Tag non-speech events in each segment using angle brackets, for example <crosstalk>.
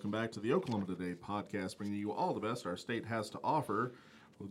Welcome back to the Oklahoma Today podcast, bringing you all the best our state has to offer.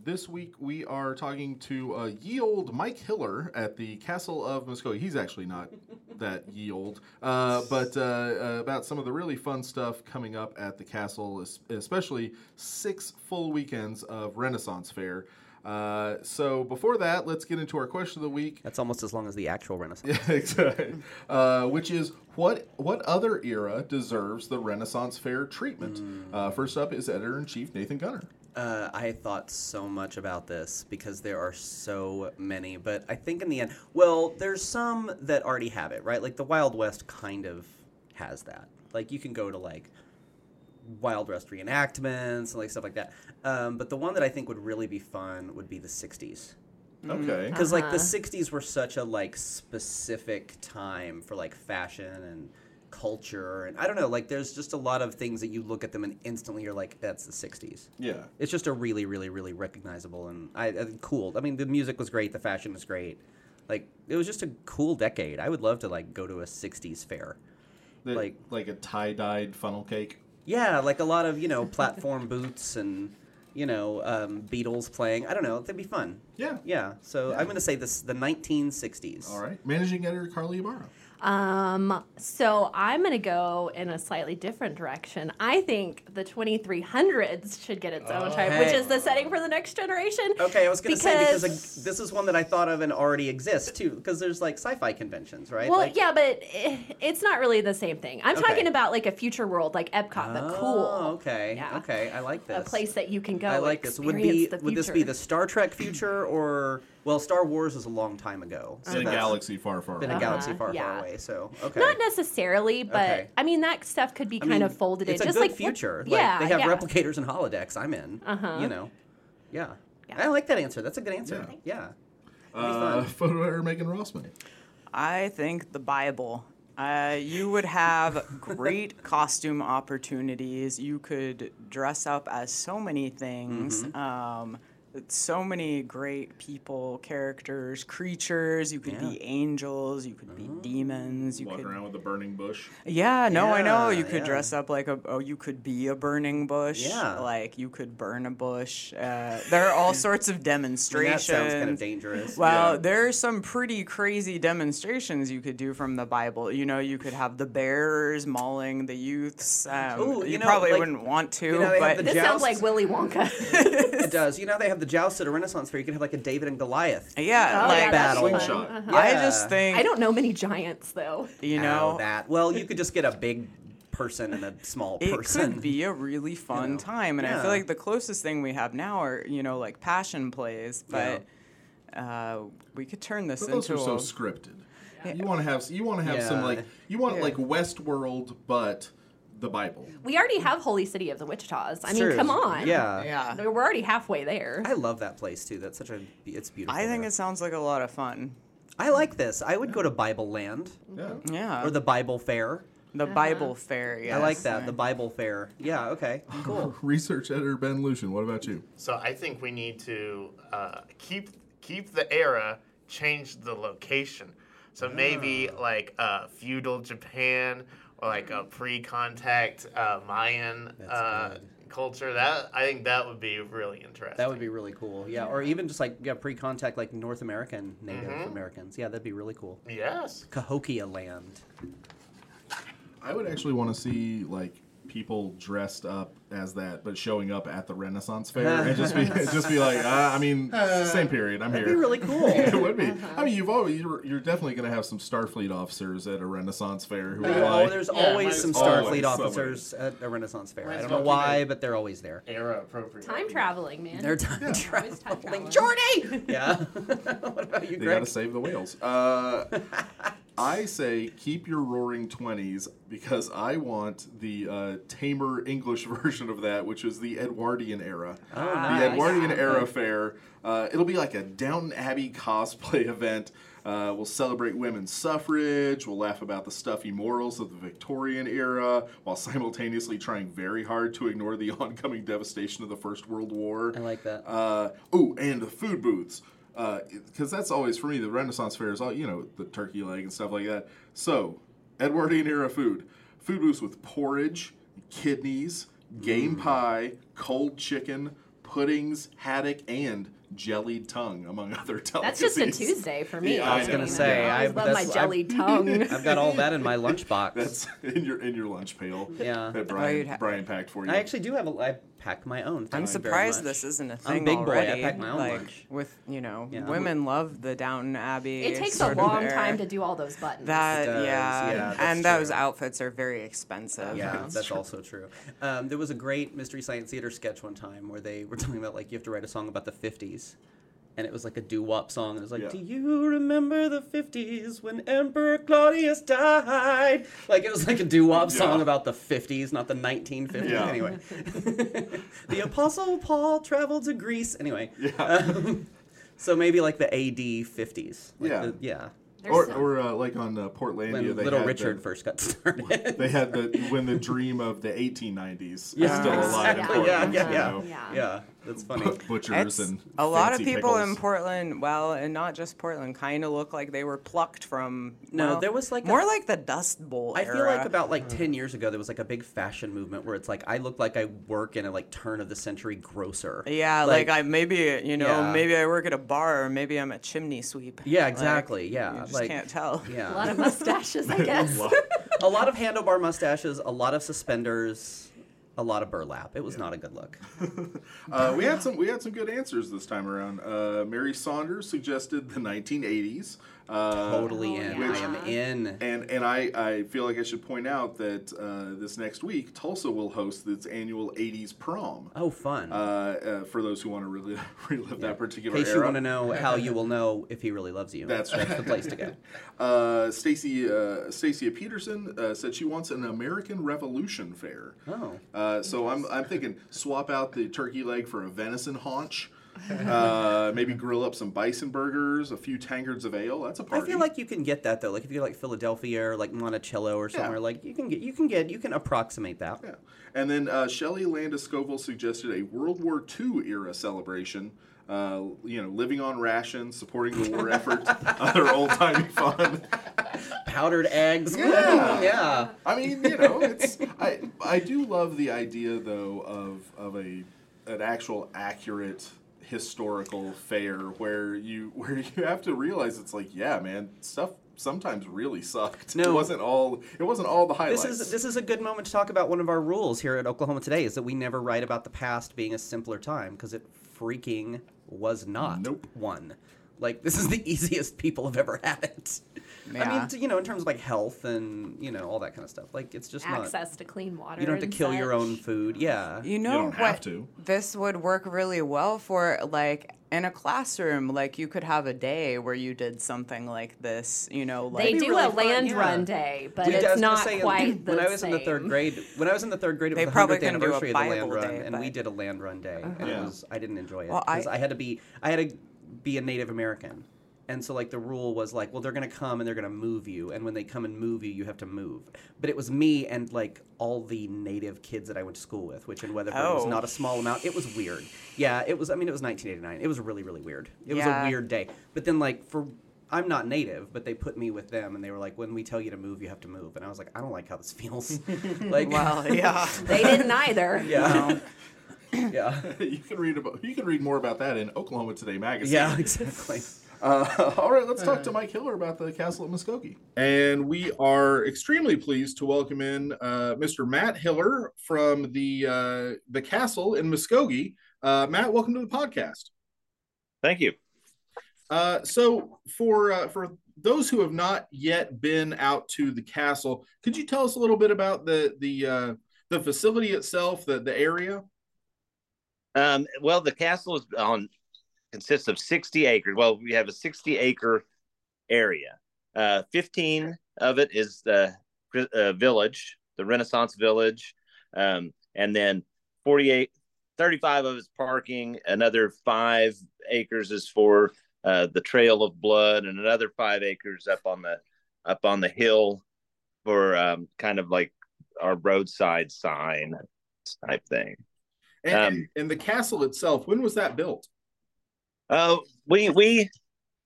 This week we are talking to uh, ye old Mike Hiller at the Castle of Muskogee. He's actually not that ye old, uh, but uh, uh, about some of the really fun stuff coming up at the castle, especially six full weekends of Renaissance Fair. Uh, so before that, let's get into our question of the week. That's almost as long as the actual Renaissance. <laughs> Exactly. Uh, which is what what other era deserves the Renaissance Fair treatment? Uh, first up is editor in chief Nathan Gunter. Uh, I thought so much about this because there are so many, but I think in the end, well, there's some that already have it, right? Like the Wild West kind of has that. Like you can go to like Wild West reenactments and like stuff like that. Um, but the one that I think would really be fun would be the '60s. Okay. because like the 60s were such a like specific time for like fashion and culture and i don't know like there's just a lot of things that you look at them and instantly you're like that's the 60s Yeah. it's just a really really really recognizable and I, I cool i mean the music was great the fashion was great like it was just a cool decade i would love to like go to a 60s fair The- like- like a tie dyed funnel cake. Yeah like a lot of you know platform boots and you know um, beatles playing i don't know that'd be fun Yeah. yeah so i'm gonna say this the 1960s All right. Managing editor Carly Ibarra. Um, so I'm going to go in a slightly different direction. I think the 2300s should get its own type, which is the setting for the next generation. Okay, I was gonna say because like, this is one that I thought of and already exists too. Because there's like sci-fi conventions, right? Well, like, yeah, but eh, it's not really the same thing. I'm Okay. talking about like a future world, like Epcot, but cool. Oh, okay, Yeah. okay, I like this. A place that you can go. I like this. Would be would this be the Star Trek future or well, Star Wars is a long time ago. So In a galaxy far, far Been away. a galaxy far, yeah. far away. So okay. Not necessarily, but Okay. I mean that stuff could be I kind mean, of folded it's in, a just good like what- future. yeah, like, they have yeah. replicators and holodecks. I'm in. Uh-huh. You know. Yeah. Yeah. I like that answer. That's a good answer. Yeah. Yeah. Uh, photo <laughs> editor Megan Rossman. I think the Bible. Uh, you would have <laughs> great costume opportunities. You could dress up as so many things. Mm-hmm. Um, so many great people, characters, creatures. You could Yeah. be angels. You could be demons. You Walking could. around with a burning bush. Yeah, no, I know. You could yeah. dress up like a. Oh, you could be a burning bush. Yeah. Like you could burn a bush. Uh, there are all <laughs> sorts of demonstrations. that sounds kind of dangerous. Well, Yeah. are some pretty crazy demonstrations you could do from the Bible. You know, you could have the bearers mauling the youths. Um, Ooh, you you know, probably like, wouldn't want to, you know, but This Joust. sounds like Willy Wonka. <laughs> it does. You know they have the joust at a Renaissance fair. You can have like a David and Goliath. yeah, Oh, like yeah, battle. Slingshot. Uh-huh. I just think I don't know many giants though. you Oh, know that. Well, you could just get a big person and a small it person. It could be a really fun know, time, and I feel like the closest thing we have now are you know like passion plays, but. Uh, we could turn this But those into are so a, scripted. You want to have you want to have some like you want Yeah. like Westworld, but the Bible. We already have Holy City of the Wichitas. I mean, True. come on. Yeah. yeah. We're already halfway there. I love that place too. That's such a. It's beautiful. I think there. it sounds like a lot of fun. I like this. I would go to Bible Land Yeah. Yeah. or the Bible Fair. The Bible Fair. Yes. I like that. The Bible Fair. Yeah. Okay. <laughs> Cool. Research editor Ben Lucian. What about you? So I think we need to uh, keep keep the era, change the location. So maybe like uh, feudal Japan or like a pre-contact uh, Mayan uh, culture. That I think that would be really interesting. That would be really cool. Yeah. Or even just like yeah, pre-contact like North American Native Americans. Yeah, that'd be really cool. yes. Cahokia Land. I would actually want to see like people dressed up as that, but showing up at the Renaissance Fair <laughs> and just be <laughs> just be like, uh, I mean, same period. I'm That'd here. be really cool. <laughs> it would be. I mean, you've always you're, you're definitely going to have some Starfleet officers at a Renaissance Fair who are Oh, like, there's Yeah, always some. Starfleet Always officers at a Renaissance fair. Might I don't know why, but they're always there. Era appropriate. Time traveling, man. They're time Always time traveling. traveling. Jordy! Yeah. what about you, they got to save the whales. Uh, I say keep your Roaring Twenties because I want the uh, tamer English <laughs> version of that, which is the Edwardian era. Oh, the nice. Edwardian era fair. Uh, it'll be like a Downton Abbey cosplay <laughs> event. Uh, we'll celebrate women's suffrage. We'll laugh about the stuffy morals of the Victorian era while simultaneously trying very hard to ignore the <laughs> oncoming devastation of the First World War. I like that. Uh, oh, and the food booths. Uh, because that's always, for me, the Renaissance fair is all, you know, the turkey leg and stuff like that. So, Edwardian era food. Food booths with porridge, kidneys, game mm. pie, cold chicken, puddings, haddock, and jellied tongue, among other <laughs> That's just a. Tuesday for me. Yeah, I was gonna mean, say, I I- love my that's- jellied tongue. <laughs> I've got all that in my <laughs> lunchbox. That's in your in your lunch pail. Yeah. That Brian ha- Brian packed for you. I actually do have a. I packed my own. thank I'm surprised this isn't a thing I'm thing big boy, I already. pack my own like lunch. with you know, Yeah. women love the Downton Abbey. it takes a long time to do all those buttons. That It does, yeah, yeah, that's and those outfits are very expensive. Yeah, that's also true. Um, there was a great Mystery Science Theater sketch one time where they were <laughs> talking about like you have to write a song about the 50s. And it was like a doo wop song. And it was like, Yeah. Do you remember the 50s when Emperor Claudius died? Like, it was like a doo wop song about the 50s, not the 1950s. Yeah. Anyway, <laughs> the Apostle Paul traveled to Greece. Anyway, Yeah. um, so maybe like the AD 50s. Like Yeah. the- yeah. There's or some- or uh, like on uh, Portlandia, When they Little had Richard the, first got started. <laughs> They had the when the dream of the 1890s Yeah, is still alive in exactly. Portland. Yeah, yeah, you yeah. know. Yeah. Yeah, that's funny. Bu- Butchers It's and a lot of fancy people in. Portland, well, and not just Portland, kind of look like they were plucked from. No, well, there was like a- more like the Dust Bowl. I feel era. like about like ten years ago there was like a big fashion movement where it's like I look like I work in a like turn of the century grocer. Yeah, like, Like- I maybe you know Yeah. maybe I work at a bar or maybe I'm a chimney sweep. Yeah, Like, exactly. yeah, you just like can't tell. yeah, <laughs> a lot of mustaches, I <laughs> guess. a lot of handlebar mustaches, a lot of suspenders, a lot of burlap. It was not a good look. <laughs> Uh, we had some we had some good answers this time around. Uh, Mary Saunders suggested the 1980s. Uh, Totally Oh, in. yeah. I am in. And and I, I feel like I should point out that uh, this next week Tulsa will host its annual 80s prom. Oh, fun. Uh, uh, for those who want to really <laughs> relive that particular in case era. you want to know how you will know if he really loves you. That's that's the place to go. <laughs> Uh, Stacy uh, Stacia Peterson uh, said she wants an American Revolution fair. Oh. Uh, so I'm, I'm thinking swap out the turkey leg for a venison haunch. <laughs> Uh, maybe grill up some bison burgers, a few tankards of ale. That's a party. I feel like you can get that though. Like if you go like Philadelphia or like Monticello or somewhere, like you can get you can get you can approximate that. Yeah. And then uh, Shelley Landis Scoville suggested a World War II era celebration. Uh, you know, living on rations, supporting the war effort, <laughs> <laughs> other old timey fun. Powdered eggs. Yeah. yeah. I mean, you know, it's I I do love the idea though of of a an actual accurate historical fair where you where you have to realize it's like, yeah, man, stuff sometimes really sucked. No, It wasn't all it wasn't all the highlights. This is this is a good moment to talk about one of our rules here at Oklahoma Today is that we never write about the past being a simpler time because it freaking was not Nope. one. Like this is the <laughs> easiest people have ever had it. I mean, t- you know, in terms of like health and you know all that kind of stuff. Like it's just not. Access to clean water. You don't have to and kill your own food. Yeah. You know don't what have to. this would work really well for like in a classroom like you could have a day where you did something like this you know like They do really a fun, land yeah. run day, but Dude, I it's was not say, quite <laughs> the when I was in the third grade. When I was in the third grade, it They was the probably hundredth couldn't do a anniversary of the land Bible run, day, and we did a land run day, and Yeah. it uh-huh. was I didn't enjoy it Well, I- because I, had to be I had to be a Native American, and so like the rule was like, well, they're gonna come and they're gonna move you, and when they come and move you, you have to move. But it was me and like all the Native kids that I went to school with, which in Weatherford was Oh. not a small amount. It was weird. Yeah, it was. I mean, it was 1989. It was really really weird. It was a weird day. But then like for I'm not native, but they put me with them, and they were like, "When we tell you to move, you have to move." And I was like, "I don't like how this feels." <laughs> like, well <laughs> yeah They didn't either. yeah, <laughs> <coughs> yeah, <laughs> you can read about you can read more about that in Oklahoma Today magazine. yeah, <laughs> exactly. <laughs> Uh, all right, let's talk to Mike Hiller about the castle at Muskogee. And we are extremely pleased to welcome in uh, Mr. Matt Hiller from the uh, the castle in Muskogee. Uh, Matt, welcome to the podcast. Thank you. Uh, so, for uh, for those who have not yet been out to the castle, could you tell us a little bit about the the uh, the facility itself, the the area? Um, well, the castle is on consists of 60 acres. Well, we have a 60 acre area. Uh, 15 of it is the uh, village, the Renaissance Village, um, and then 48, 35 of it's parking. Another five acres is for uh, the Trail of Blood, and another five acres up on the up on the hill for um, kind of like our roadside sign type thing. And, Um, and the castle itself, when was that built? Oh, we we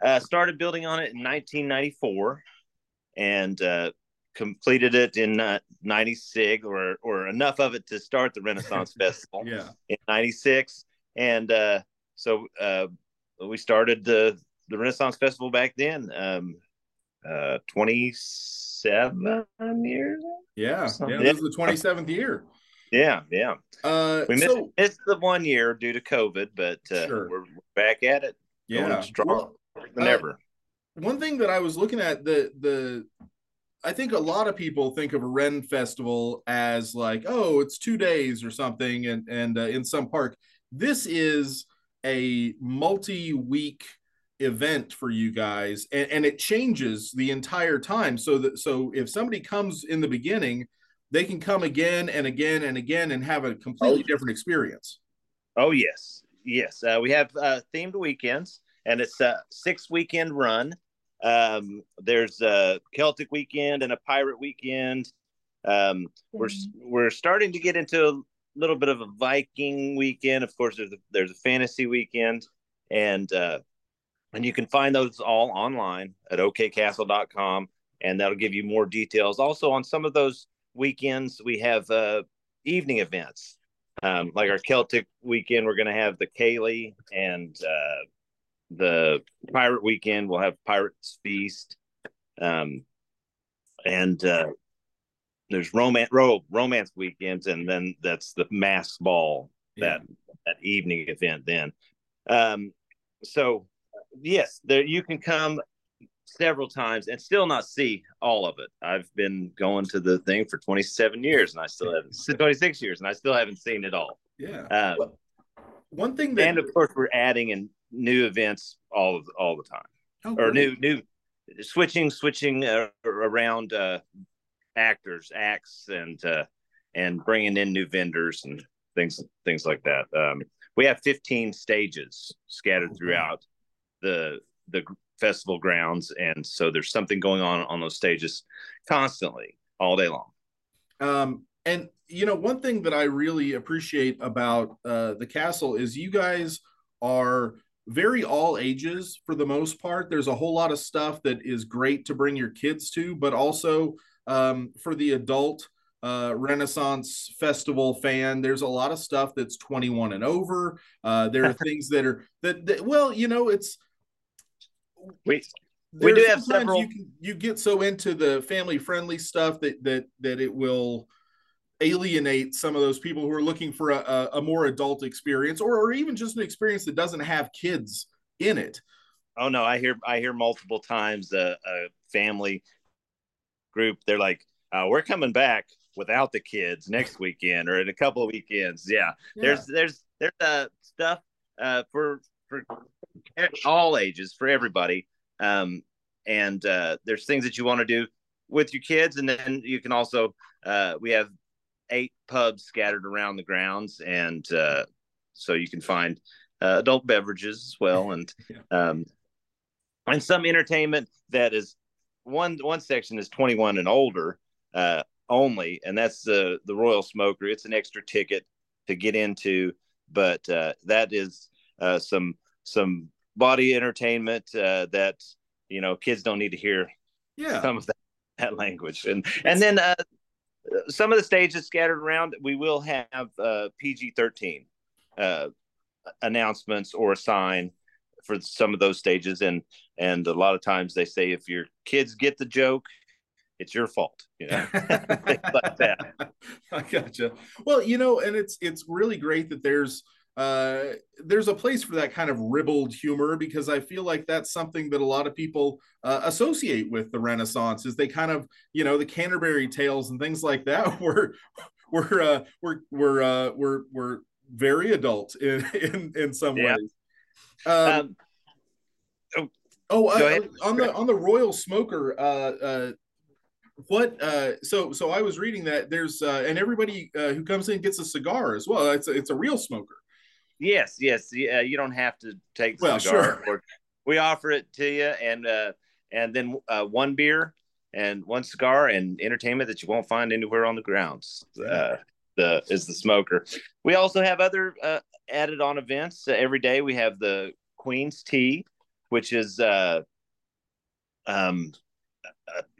uh, started building on it in 1994, and uh, completed it in uh, 96 or or enough of it to start the renaissance <laughs> festival Yeah. in 96 and uh, so uh, we started the the renaissance festival back then um, uh, 27 years Yeah. Yeah. This is the 27th year. Yeah yeah Uh, we missed, so, missed the one year due to covid but uh, Sure. we're, back at it yeah. going strong Well, than uh, ever one thing that I was looking at the the I think a lot of people think of a Ren festival as like oh it's two days or something and and uh, in some park. This is a multi week event for you guys and, and it changes the entire time so that so if somebody comes in the beginning they can come again and again and again and have a completely Oh. different experience Oh yes, yes. Uh, we have uh, themed weekends, and it's a six weekend run. Um, there's a Celtic weekend and a pirate weekend. Um, we're we're starting to get into a little bit of a Viking weekend. Of course, there's a, there's a fantasy weekend, and uh, and you can find those all online at okcastle.com, and that'll give you more details. Also, on some of those weekends, we have uh, evening events. Um, like our Celtic weekend, we're going to have the Ceilidh, and uh, the Pirate weekend, we'll have Pirates Feast, um, and uh, there's romance ro- romance weekends, and then that's the mass ball that that evening event. Then, um, so yes, there you can come several times and still not see all of it. I've been going to the thing for 27 years and I still haven't <laughs> 26 years and I still haven't seen it all. yeah Um, Well, one thing that and of course we're adding in new events all of, all the time Oh, or great. new new switching switching uh, around uh, actors acts and uh, and bringing in new vendors and things things like that. Um, we have 15 stages scattered Oh, throughout the the festival grounds, and so there's something going on on those stages constantly all day long. Um, and you know, one thing that I really appreciate about uh, the castle is you guys are very all ages for the most part. There's a whole lot of stuff that is great to bring your kids to, but also um, for the adult uh, Renaissance Festival fan, there's a lot of stuff that's 21 and over. Uh, there are <laughs> things that are that, that well, you know, it's We We do have several- You, can, you get so into the family friendly stuff that that that it will alienate some of those people who are looking for a, a, more adult experience, or or even just an experience that doesn't have kids in it. oh no, I hear I hear multiple times a, a family group they're like, uh, we're coming back without the kids next weekend or in a couple of weekends. Yeah, there's there's there's uh, stuff uh, for for all ages for everybody um, and uh, there's things that you want to do with your kids and then you can also uh, we have eight pubs scattered around the grounds and uh, so you can find uh, adult beverages as well and <laughs> Yeah. um, and some entertainment that is one one section is 21 and older uh, only and that's the the royal smoker it's an extra ticket to get into but uh, that is uh, some some body entertainment uh, that you know kids don't need to hear yeah. some of that, that language and and then uh, some of the stages scattered around we will have uh, PG-13 uh, announcements or a sign for some of those stages and and a lot of times they say if your kids get the joke it's your fault you know <laughs> like that I gotcha. Well, you know, and it's it's really great that there's uh there's a place for that kind of ribald humor because I feel like that's something that a lot of people uh, associate with the Renaissance is they kind of you know the Canterbury tales and things like that <laughs> were were uh, were were uh, were were very adult in in, in some Yeah. ways. Um, um, oh, uh, on the on the Royal Smoker, uh, uh, what uh so so i was reading that there's uh and everybody uh, who comes in gets a cigar as well it's a, it's a real smoker Yes, yes. Yeah, you don't have to take the Well, cigar. sure. We offer it to you, and uh, and then uh, one beer and one cigar and entertainment that you won't find anywhere on the grounds. Uh, the is the smoker. We also have other uh, added on events uh, every day. We have the Queen's Tea, which is uh, um,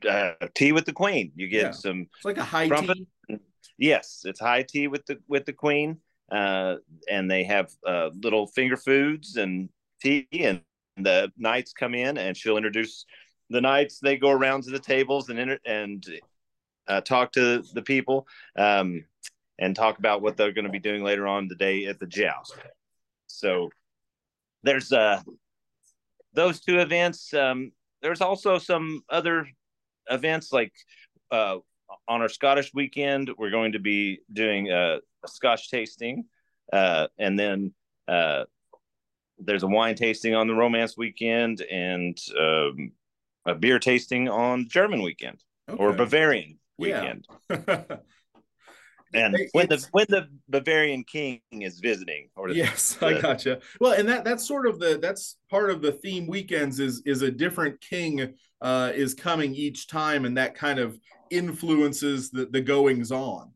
uh, uh, tea with the queen. You get Yeah. some It's like a high Trumpet. tea. yes, it's high tea with the with the queen, uh, and they have uh, little finger foods and tea, and the knights come in, and she'll introduce the knights. They go around to the tables and inter- and uh, talk to the people, um, and talk about what they're going to be doing later on the day at the joust. So there's uh those two events. Um, there's also some other events like uh, on our Scottish weekend, we're going to be doing a, a Scotch tasting, uh, and then uh, there's a wine tasting on the Romance weekend, and um, a beer tasting on German weekend or Okay. Bavarian Yeah. weekend. <laughs> And It- when the when the Bavarian king is visiting, or the, yes, I gotcha. Well, and that that's sort of the that's part of the theme weekends is is a different king uh, is coming each time, and that kind of influences the the goings on.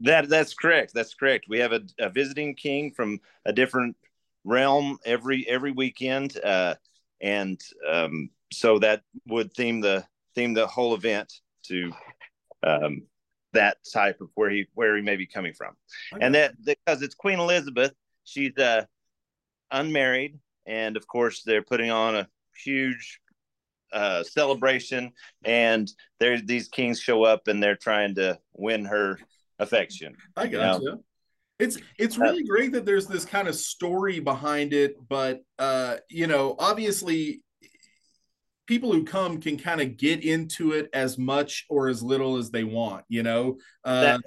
That that's correct. That's correct. We have a, a visiting king from a different realm every every weekend, uh, and um, so that would theme the theme the whole event to um, that type of where he where he may be coming from, and that because it's Queen Elizabeth, she's uh, unmarried, and of course they're putting on a huge uh, celebration, and there these kings show up and they're trying to win her affection. I gotcha. It's it's really great that there's this kind of story behind it, but uh, you know, obviously people who come can kind of get into it as much or as little as they want, you know. Uh, That-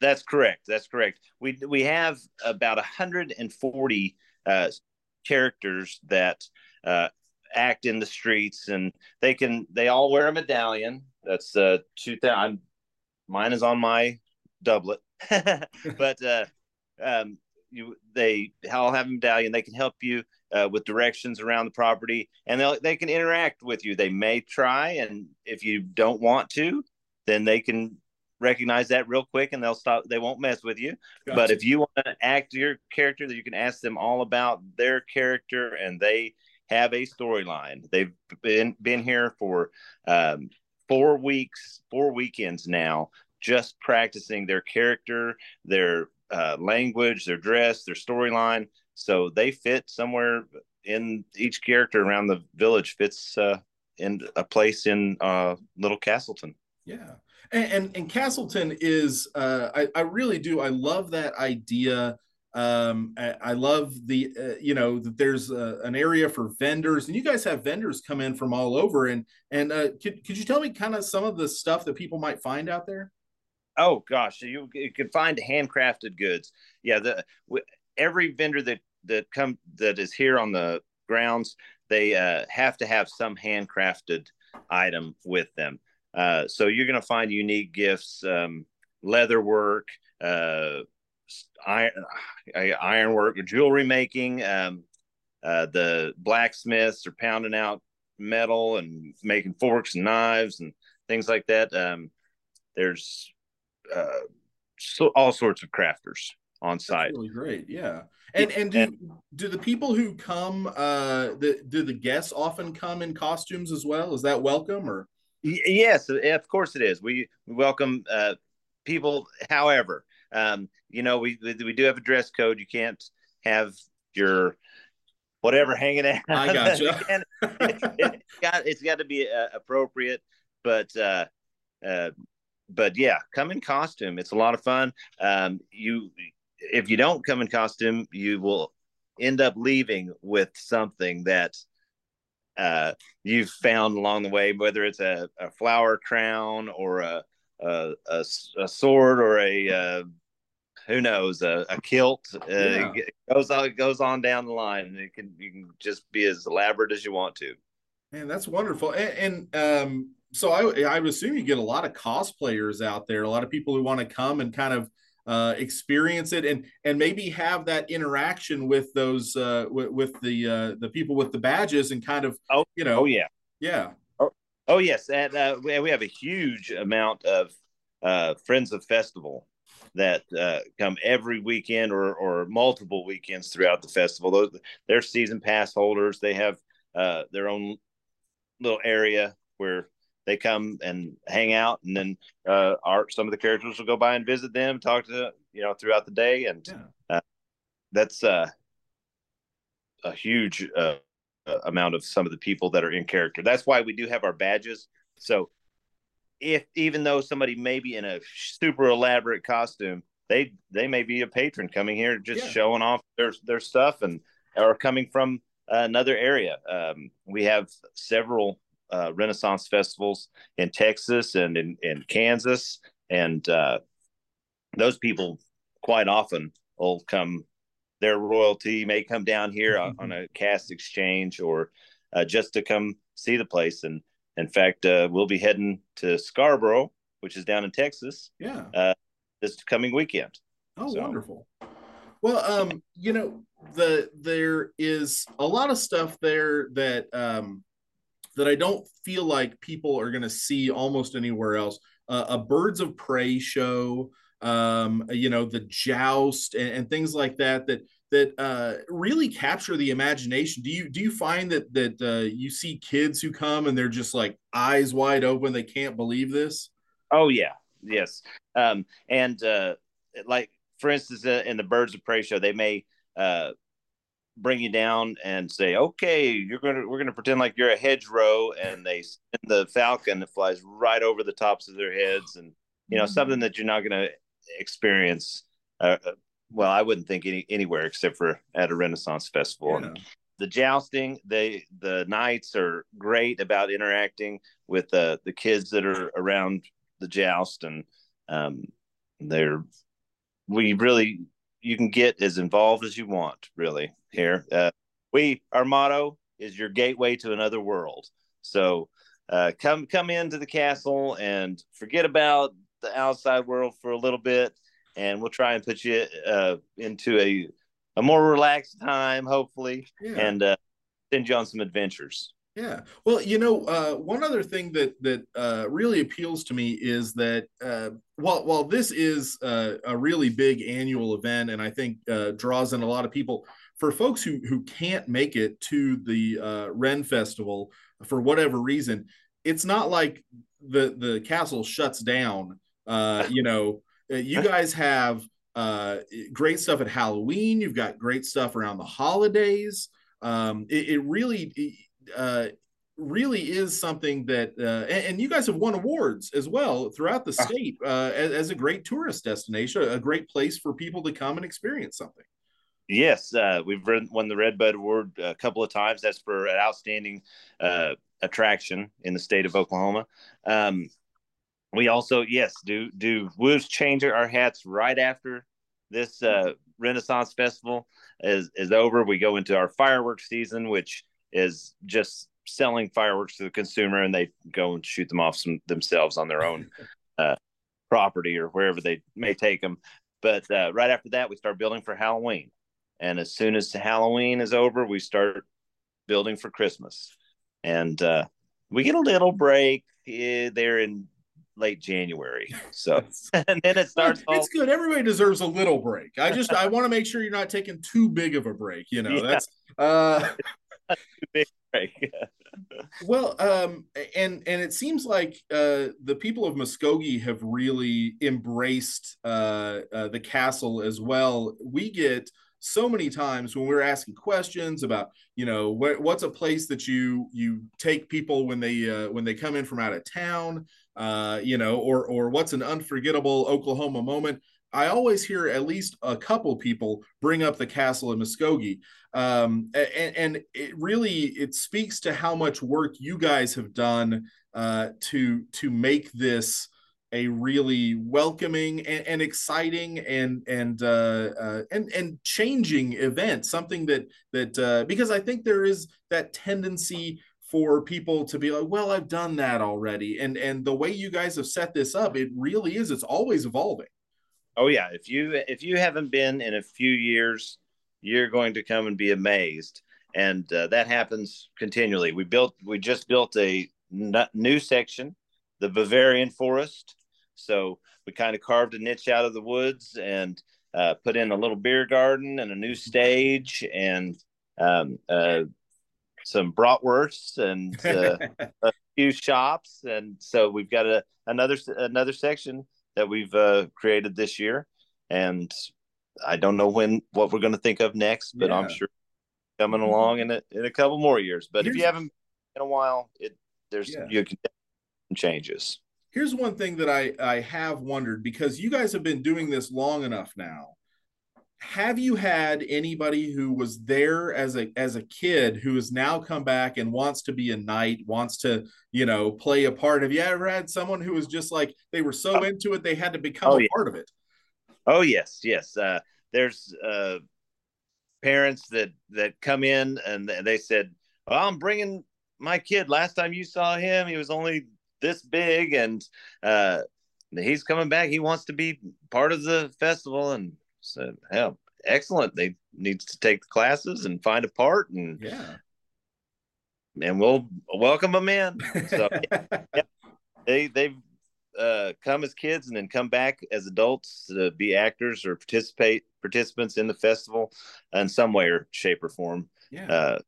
That's correct. That's correct. We we have about 140 uh, characters that uh, act in the streets, and they can they all wear a medallion. That's uh, two thousand. Mine is on my doublet, <laughs> but uh, um, you they all have a medallion. They can help you uh, with directions around the property, and they they can interact with you. They may try, and if you don't want to, then they can recognize that real quick and they'll stop they won't mess with you but if you want to act your character that you can ask them all about their character and they have a storyline. They've been been here for um, four weeks four weekends now just practicing their character their uh, language their dress their storyline. So they fit somewhere in each character around the village fits uh, in a place in uh, little castleton. Yeah. And, and and Castleton is uh I, I really do I love that idea um I, I love the uh, you know that there's uh, an area for vendors and you guys have vendors come in from all over and and uh could, could you tell me kind of some of the stuff that people might find out there Oh gosh, you, you can find handcrafted goods. Yeah, the every vendor that that come that is here on the grounds, they uh, have to have some handcrafted item with them. Uh, so you're going to find unique gifts, um, leather work, uh, iron, ironwork, jewelry making. Um, uh, the blacksmiths are pounding out metal and making forks and knives and things like that. Um, there's uh, so all sorts of crafters on That's site. really great yeah and and do do the people who come uh the do the guests often come in costumes as well is that welcome or Yes, of course it is. We, we welcome uh, people. However, um, you know, we we do have a dress code. You can't have your whatever hanging out. I <laughs> gotcha. You it's <laughs> got it's got to be uh, appropriate, but uh, uh, but yeah, come in costume. It's a lot of fun. Um, you if you don't come in costume, you will end up leaving with something that uh, you've found along the way, whether it's a, a flower crown or a a sword or a uh, who knows a, a kilt. Uh, Yeah. Goes on goes on down the line, and it can you can just be as elaborate as you want to. Man, that's wonderful. And, and um, so I, I would assume you get a lot of cosplayers out there, a lot of people who want to come and kind of uh, experience it and and maybe have that interaction with those uh, with, with the uh, the people with the badges and kind of Oh, you know Oh yeah. yeah Oh oh yes, and uh, we we have a huge amount of uh, friends of festival that uh, come every weekend or or multiple weekends throughout the festival. Those they're season pass holders. They have uh, their own little area where they come and hang out, and then uh, our some of the characters will go by and visit them, talk to you know throughout the day, and Yeah. uh, that's uh, a huge uh, amount of some of the people that are in character. That's why we do have our badges. So if even though somebody may be in a super elaborate costume, they they may be a patron coming here just Yeah. showing off their their stuff and or coming from another area. Um, we have several uh, Renaissance festivals in Texas and in, in Kansas, and uh, those people quite often will come. Their royalty may come down here on, on a cast exchange or uh, just to come see the place. And in fact, uh, we'll be heading to Scarborough, which is down in Texas, Yeah. this coming weekend. Oh, So- wonderful. Well, um, you know, the there is a lot of stuff there that um that I don't feel like people are going to see almost anywhere else. Uh, a Birds of Prey show, um, you know, the joust and, and things like that that that uh, really capture the imagination. Do you do you find that that uh, you see kids who come and they're just like eyes wide open, they can't believe this? Oh yeah, yes. Um, and uh, like for instance, uh, in the Birds of Prey show, they may uh, bring you down and say, "Okay, you're gonna we're gonna pretend like you're a hedgerow," and they send the falcon that flies right over the tops of their heads, and you know something that you're not gonna experience. Uh, well, I wouldn't think any anywhere except for at a Renaissance festival. Yeah. the jousting they the knights are great about interacting with the the kids that are around the joust and um they're we really you can get as involved as you want really here uh, we our motto is your gateway to another world so uh, come come into the castle and forget about the outside world for a little bit and we'll try and put you uh, into a a more relaxed time hopefully Yeah. and uh, send you on some adventures. Yeah. Well, you know, uh, one other thing that that uh, really appeals to me is that uh, while while this is uh, a really big annual event, and I think uh, draws in a lot of people, for folks who who can't make it to the uh, Ren Festival for whatever reason, it's not like the the castle shuts down. Uh, you know, you guys have uh, great stuff at Halloween. You've got great stuff around the holidays. Um, it, it really uh, really is something that, uh, and, and you guys have won awards as well throughout the state uh, as, as a great tourist destination, a great place for people to come and experience something. Yes, uh, we've won the Red Bud Award a couple of times. That's for an outstanding uh, attraction in the state of Oklahoma. Um, we also, yes, do do we'll change our hats right after this uh, Renaissance Festival is is over. We go into our fireworks season, which is just selling fireworks to the consumer, and they go and shoot them off some, themselves on their own <laughs> uh, property or wherever they may take them. But uh, right after that, we start building for Halloween, and as soon as Halloween is over, we start building for Christmas, and uh, we get a little break eh, there in late January. <laughs> So <laughs> and then it starts. all- it's good. Everybody deserves a little break. I just <laughs> I want to make sure you're not taking too big of a break. You know, Yeah. that's uh big break. well um and and it seems like uh the people of muskogee have really embraced uh, uh the castle as well we get so many times when we're asking questions about you know what, what's a place that you you take people when they uh, when they come in from out of town uh you know or or what's an unforgettable oklahoma moment i always hear at least a couple people bring up the castle in muskogee um, and, and it really it speaks to how much work you guys have done uh, to to make this a really welcoming and, and exciting and and uh, uh, and and changing event. Something that that uh, because I think there is that tendency for people to be like, well, I've done that already, and and the way you guys have set this up, it really is. It's always evolving. Oh yeah, if you if you haven't been in a few years, you're going to come and be amazed, and uh, that happens continually. We built we just built a n- new section, the Bavarian Forest. So we kind of carved a niche out of the woods and uh, put in a little beer garden and a new stage and um, uh, some bratwursts and <laughs> uh, a few shops, and so we've got a another another section that we've uh, created this year, and I don't know when what we're going to think of next, but I'm sure coming along in a in a couple more years. But if you haven't in a while, it there's Yeah. you can some changes. Here's one thing that I, I have wondered because you guys have been doing this long enough now. Have you had anybody who was there as a as a kid who has now come back and wants to be a knight, wants to, you know, play a part? Have you ever had someone who was just like they were so into it they had to become Oh, a yeah. part of it? Oh yes, yes. Uh, there's uh, parents that that come in and they said, well, "I'm bringing my kid. Last time you saw him, he was only this big, and uh, he's coming back. He wants to be part of the festival." And said, "Hell, excellent. They needs to take the classes and find a part, and Yeah. and we'll welcome them in." So <laughs> they they've uh, come as kids and then come back as adults to be actors or participate participants in the festival in some way or shape or form. yeah. Uh,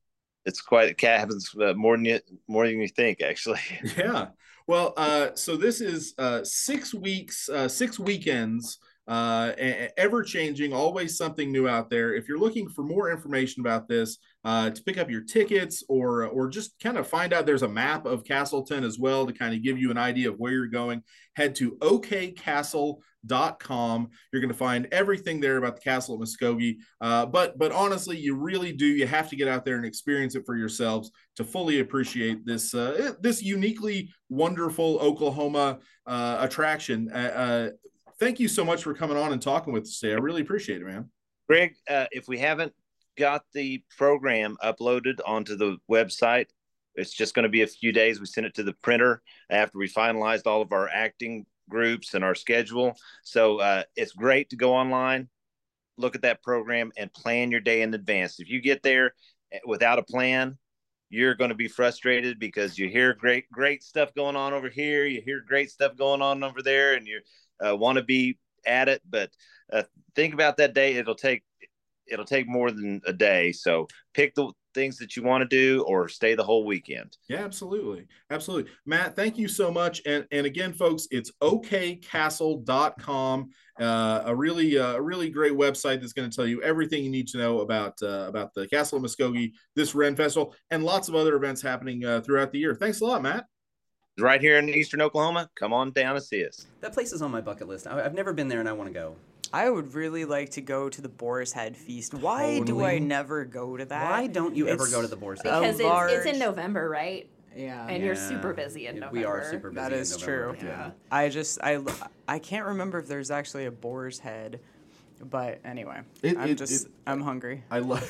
it's quite it happens uh, more than you more than you think actually. <laughs> Yeah. Well, uh, so this is uh, six weeks, uh, six weekends, uh, ever changing, always something new out there. If you're looking for more information about this, uh, to pick up your tickets or or just kind of find out, there's a map of Castleton as well to kind of give you an idea of where you're going. Head to okcastle.com. You're going to find everything there about the castle of Muskogee. Uh, but but honestly, you really do. You have to get out there and experience it for yourselves to fully appreciate this uh, this uniquely wonderful Oklahoma uh, attraction. Thank you so much for coming on and talking with us today. I really appreciate it, man. Greg, uh, if we haven't got the program uploaded onto the website, it's just going to be a few days. We send it to the printer after we finalized all of our acting groups and our schedule. So uh, it's great to go online, look at that program, and plan your day in advance. If you get there eh, without a plan, you're going to be frustrated because you hear great great stuff going on over here, you hear great stuff going on over there, and you uh, want to be at it. But uh, think about that day. It'll take it'll take more than a day. So pick the things that you want to do or stay the whole weekend. Yeah, absolutely. Absolutely. Matt, thank you so much. And and again, folks, it's okcastle.com. Uh, a really uh, a really great website that's going to tell you everything you need to know about uh, about the Castle of Muskogee, this Ren Festival, and lots of other events happening uh, throughout the year. Thanks a lot, Matt. Right here in Eastern Oklahoma, come on down and see us. That place is on my bucket list. I, I've never been there, and I want to go. I would really like to go to the Boar's Head Feast. Why do I never go to that? Why don't you ever It's go to the Boar's Head? Because it's, it's in November, right? Yeah. And you're Yeah. super busy in Yeah, November. We are super busy. That in is November. true. Yeah. I just I I can't remember if there's actually a boar's head, but anyway, It- I'm it- just it- I'm hungry. I love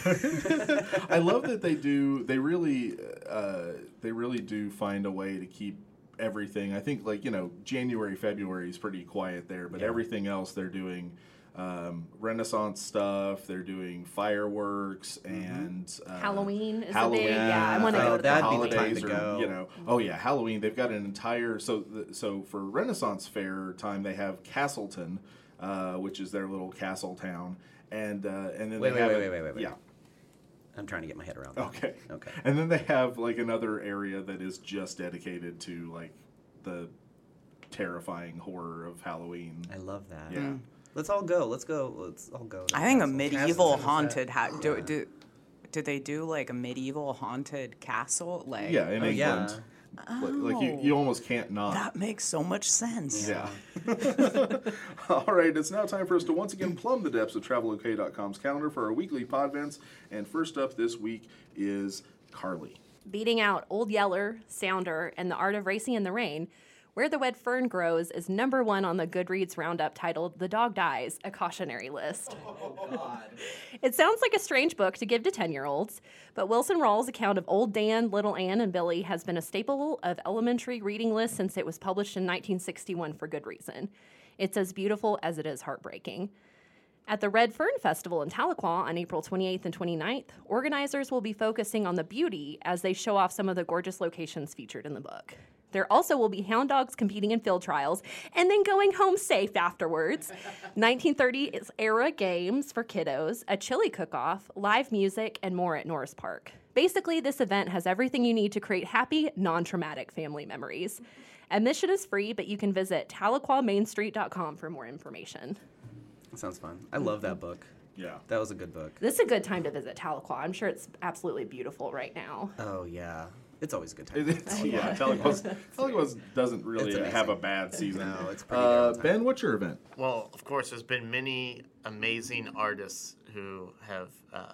<laughs> I love that they do they really uh, they really do find a way to keep everything. I think like, you know, January, February is pretty quiet there, but everything else they're doing um, Renaissance stuff, they're doing fireworks and uh, Halloween is Halloween. big- yeah, I wanna go uh, to that. the That'd be the time to are, go. you know, oh yeah, Halloween. They've got an entire so the, so for Renaissance Fair time they have Castleton, uh, which is their little castle town, and uh, and then Wait, they wait, have wait, a- wait, wait, wait. yeah. I'm trying to get my head around that. Okay. Okay. And then they have like another area that is just dedicated to like the terrifying horror of Halloween. I love that. Yeah. Mm. Let's all go. Let's go. Let's all go. I think a medieval Castleton haunted that- ha- do, do did they do like a medieval haunted castle like Yeah, in Oh, England. yeah. Like, like you, you almost oh, can't not. that makes so much sense. Yeah. <laughs> <laughs> All right, it's now time for us to once again plumb the depths of TravelOK.com's calendar for our weekly Podvents. And first up this week is Carly. Beating out Old Yeller, Sounder, and The Art of Racing in the Rain, Where the Red Fern Grows is number one on the Goodreads roundup titled The Dog Dies, a cautionary list. Oh, it sounds like a strange book to give to 10 year olds, but Wilson Rawls' account of Old Dan, Little Ann, and Billy has been a staple of elementary reading lists since it was published in 1961 for good reason. It's as beautiful as it is heartbreaking. At the Red Fern Festival in Tahlequah on April 28th and 29th, organizers will be focusing on the beauty as they show off some of the gorgeous locations featured in the book. There also will be hound dogs competing in field trials and then going home safe afterwards. <laughs> 1930s era games for kiddos, a chili cook off, live music, and more at Norris Park. Basically, this event has everything you need to create happy, non traumatic family memories. Admission is free, but you can visit tahlequahmainstreet.com for more information. That sounds fun. I love that book. Yeah. That was a good book. This is a good time to visit Tahlequah. I'm sure it's absolutely beautiful right now. Oh yeah, it's always a good time. It- it's- yeah, Tahlequah's, <laughs> Tahlequah's doesn't really It's uh, have a amazing. bad season. No, it's pretty good all Uh, the time. ben, what's your event? Well, of course, there's been many amazing artists who have uh,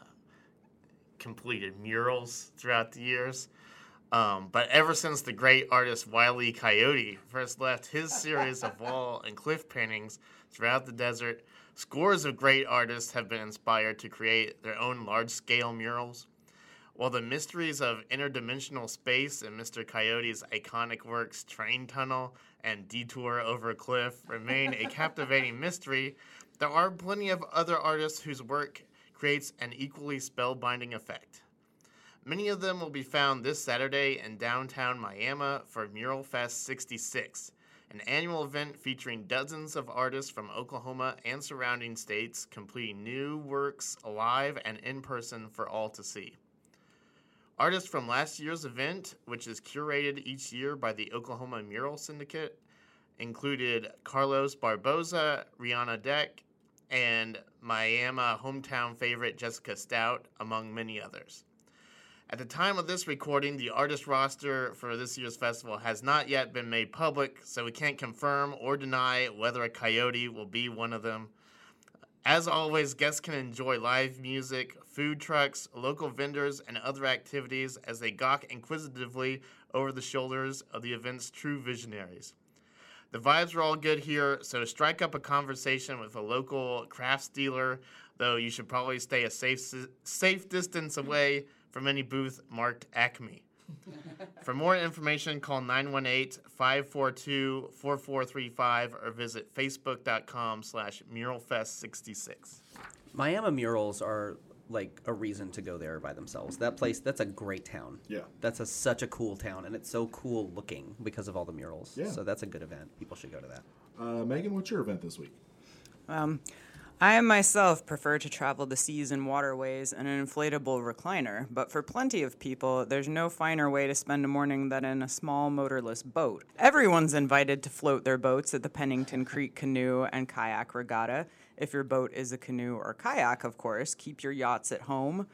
completed murals throughout the years. Um, but ever since the great artist Wiley. Coyote first left his <laughs> series of wall and cliff paintings throughout the desert, scores of great artists have been inspired to create their own large scale murals. While the mysteries of interdimensional space and Mr. Coyote's iconic works Train Tunnel and Detour Over a Cliff remain a <laughs> captivating mystery, there are plenty of other artists whose work creates an equally spellbinding effect. Many of them will be found this Saturday in downtown Miami for Mural Fest 66, an annual event featuring dozens of artists from Oklahoma and surrounding states completing new works live and in person for all to see. Artists from last year's event, which is curated each year by the Oklahoma Mural Syndicate, included Carlos Barboza, Rihanna Deck, and Miami hometown favorite Jessica Stout, among many others. At the time of this recording, the artist roster for this year's festival has not yet been made public, so we can't confirm or deny whether a coyote will be one of them. As always, guests can enjoy live music, food trucks, local vendors, and other activities as they gawk inquisitively over the shoulders of the event's true visionaries. The vibes are all good here, so strike up a conversation with a local crafts dealer, though you should probably stay a safe, safe distance away from any booth marked Acme. <laughs> For more information, call 918 542 4435 or visit facebook.com slash muralfest66. Miami murals are like a reason to go there by themselves. That place, that's a great town. Yeah. That's a, such a cool town, and it's so cool looking because of all the murals. Yeah. So that's a good event. People should go to that. Uh, Megan, what's your event this week? Um, I myself prefer to travel the seas and waterways in an inflatable recliner, but for plenty of people, there's no finer way to spend a morning than in a small motorless boat. Everyone's invited to float their boats at the Pennington Creek Canoe and Kayak Regatta. If your boat is a canoe or kayak, of course, keep your yachts at home.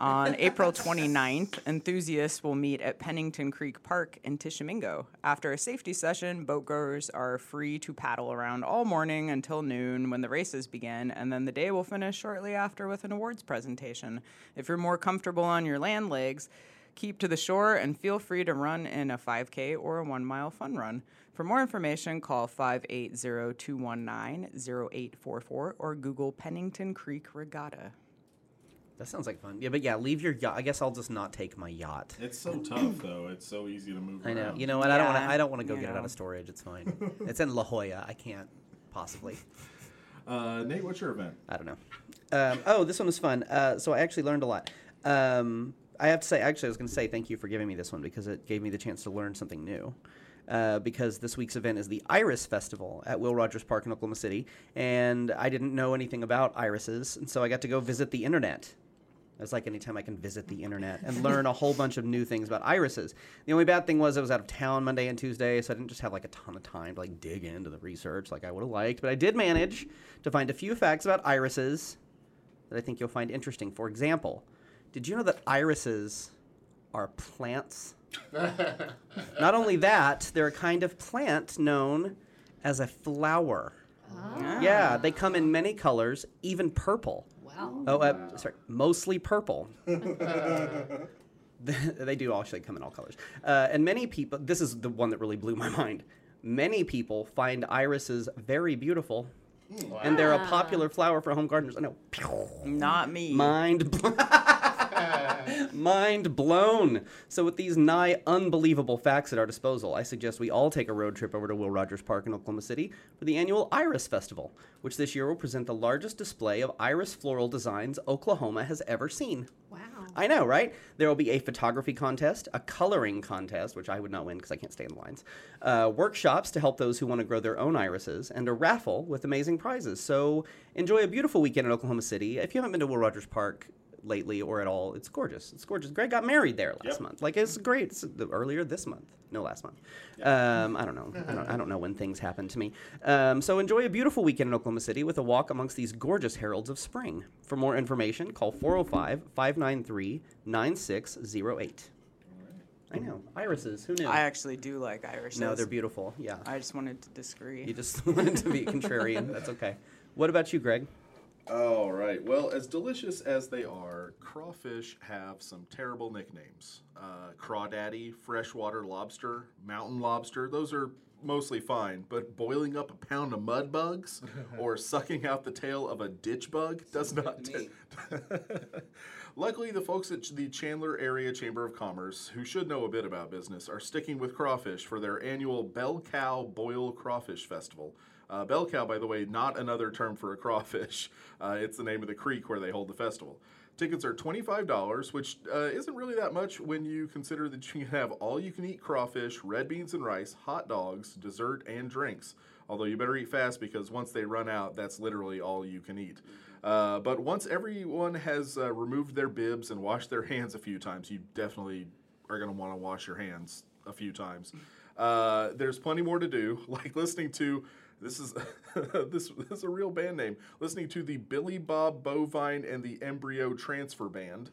On April 29th, enthusiasts will meet at Pennington Creek Park in Tishomingo. After a safety session, boatgoers are free to paddle around all morning until noon when the races begin, and then the day will finish shortly after with an awards presentation. If you're more comfortable on your land legs, keep to the shore and feel free to run in a 5K or a one mile fun run. For more information, call 580 219 0844 or Google Pennington Creek Regatta. That sounds like fun. Yeah, but yeah, leave your yacht. I guess I'll just not take my yacht. It's so tough, though. It's so easy to move I know. around. You know what? I don't want to. I don't want to go you get it out of storage. It's fine. <laughs> it's in La Jolla. I can't possibly. Uh, Nate, what's your event? I don't know. Um, oh, this one was fun. Uh, so I actually learned a lot. Um, I have to say, actually, I was going to say thank you for giving me this one because it gave me the chance to learn something new. Uh, because this week's event is the Iris Festival at Will Rogers Park in Oklahoma City, and I didn't know anything about irises, and so I got to go visit the internet. It's like anytime I can visit the <laughs> internet and learn a whole bunch of new things about irises. The only bad thing was I was out of town Monday and Tuesday, so I didn't just have like a ton of time to like dig into the research like I would have liked. But I did manage to find a few facts about irises that I think you'll find interesting. For example, did you know that irises are plants? <laughs> Not only that, they're a kind of plant known as a flower. Ah. Yeah, they come in many colors, even purple. Wow. Oh, uh, sorry, mostly purple. <laughs> they do actually come in all colors. Uh, and many people, this is the one that really blew my <laughs> mind. Many people find irises very beautiful, and they're a popular flower for home gardeners. I know. Not me. Mind bl- <laughs> Mind blown. So, with these nigh unbelievable facts at our disposal, I suggest we all take a road trip over to Will Rogers Park in Oklahoma City for the annual Iris Festival, which this year will present the largest display of iris floral designs Oklahoma has ever seen. Wow. I know, right? There will be a photography contest, a coloring contest, which I would not win because I can't stay in the lines, uh, workshops to help those who want to grow their own irises, and a raffle with amazing prizes. So enjoy a beautiful weekend in Oklahoma City. If you haven't been to Will Rogers Park lately or at all, it's gorgeous. It's gorgeous. Greg got married there last Yep. month. Like it's great. It's the- earlier this month. No, last month. Um, I don't know. I don't, I don't know when things happen to me. Um, so enjoy a beautiful weekend in Oklahoma City with a walk amongst these gorgeous heralds of spring. For more information, call 405 593 9608. I know. Irises. Who knew? I actually do like irises. no, they're beautiful. Yeah. I just wanted to disagree. You just <laughs> wanted to be contrarian. That's okay. What about you, Greg? All right. Well, as delicious as they are, crawfish have some terrible nicknames. Uh, crawdaddy, freshwater lobster, mountain lobster. Those are mostly fine, but boiling up a pound of mud bugs <laughs> or sucking out the tail of a ditch bug does not. to <laughs> Luckily, the folks at the Chandler Area Chamber of Commerce, who should know a bit about business, are sticking with crawfish for their annual Bell Cow Boil Crawfish Festival. Uh, Bell Cow, by the way, not another term for a crawfish. <laughs> Uh, it's the name of the creek where they hold the festival. Tickets are $25, which uh, isn't really that much when you consider that you can have all you can eat crawfish, red beans and rice, hot dogs, dessert, and drinks. Although you better eat fast because once they run out, that's literally all you can eat. Uh, but once everyone has uh, removed their bibs and washed their <laughs> hands a few times, you definitely are going to want to wash your hands a few times. Uh, there's plenty more to do, <laughs> like listening to this is <laughs> this, this is a real band name. Listening to the Billy Bob Bovine and the Embryo Transfer Band.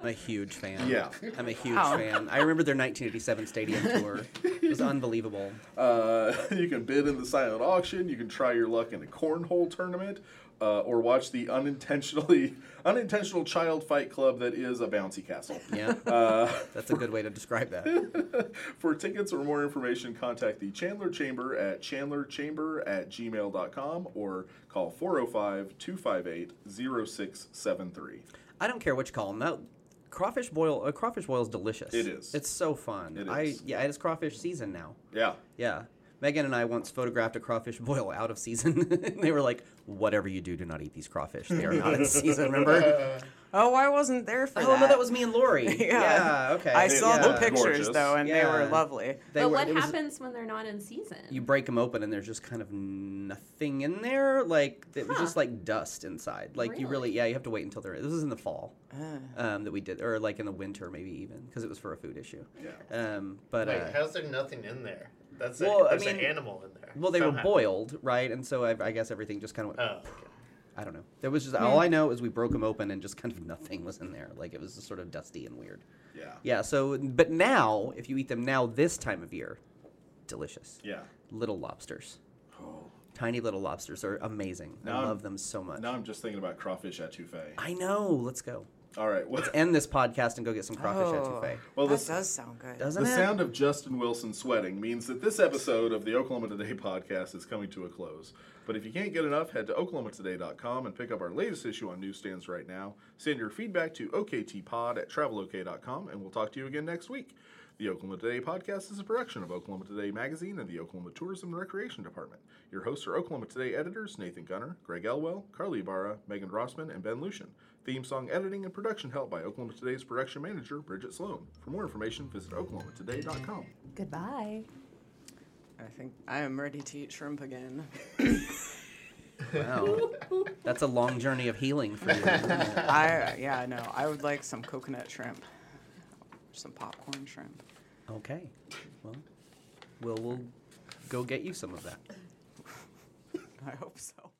I'm a huge fan. Yeah. I'm a huge Ow. fan. I remember their 1987 stadium tour. It was unbelievable. <laughs> Uh, <laughs> you can bid in the silent auction. You can try your luck in a cornhole tournament, uh, or watch the unintentionally <laughs> unintentional child fight club that is a bouncy castle. Yeah. <laughs> Uh, That's a good way to describe that. <laughs> For tickets or more information, contact the Chandler Chamber at chandlerchamber at gmail.com or call 405 258 0673. I don't care what you call them. That crawfish boil, uh, crawfish boil is delicious. It is. It's so fun. It I is. yeah, it's crawfish season now. Yeah. Yeah. Megan and I once photographed a crawfish boil out of season. <laughs> and they were like, "Whatever you do, do not eat these crawfish. They are not in <laughs> season." Remember? oh, I wasn't there for oh that. no, that was me and Lori. <laughs> Yeah. okay. I saw the pictures gorgeous. though, and they were lovely. They but were- what it was- happens when they're not in season? You break them open and there's just kind of nothing in there. Like it was just like dust inside. Like you really, Really? yeah, you have to wait until they're. This was in the fall um, that we did, or like in the winter maybe even because it was for a food issue. Yeah. Um, but Wait, uh, how's there nothing in there? That's Well, a, I there's an mean- animal in there. well, they were boiled, right? And so I, I guess everything just kind of went. Oh, okay. I don't know. There was just all I know is we broke them open and just kind of <laughs> nothing was in there. Like it was just sort of dusty and weird. Yeah. Yeah. So, but now, if you eat them now this time of year, delicious. Yeah. Little lobsters, Oh. tiny little lobsters are amazing. Now I I'm- love them so much. Now I'm just thinking about crawfish etouffee. I know. Let's go. All right. Well, Let's End this podcast and go get some crawfish oh, etouffee. Well, that this- does sound good. Doesn't the it? The sound of Justin Wilson sweating means that this episode of the Oklahoma Today podcast is coming to a close. But if you can't get enough, head to oklahomatoday.com and pick up our latest issue on newsstands right now. Send your feedback to oktpod at travelok.com, and we'll talk to you again next week. The Oklahoma Today podcast is a production of Oklahoma Today magazine and the Oklahoma Tourism and Recreation Department. Your hosts are Oklahoma Today editors Nathan Gunter, Greg Elwell, Carly Ibarra, Megan Rossman, and Ben Luschen. Theme song editing and production help by Oklahoma Today's production manager, Bridget Sloan. For more information, visit oklahomatoday.com. Goodbye. I think I am ready to eat shrimp again. <laughs> Wow. That's a long journey of healing for you. isn't it? I yeah, I know. I would like some coconut shrimp, some popcorn shrimp. Okay. Well, we'll we'll go get you some of that. <laughs> I hope so.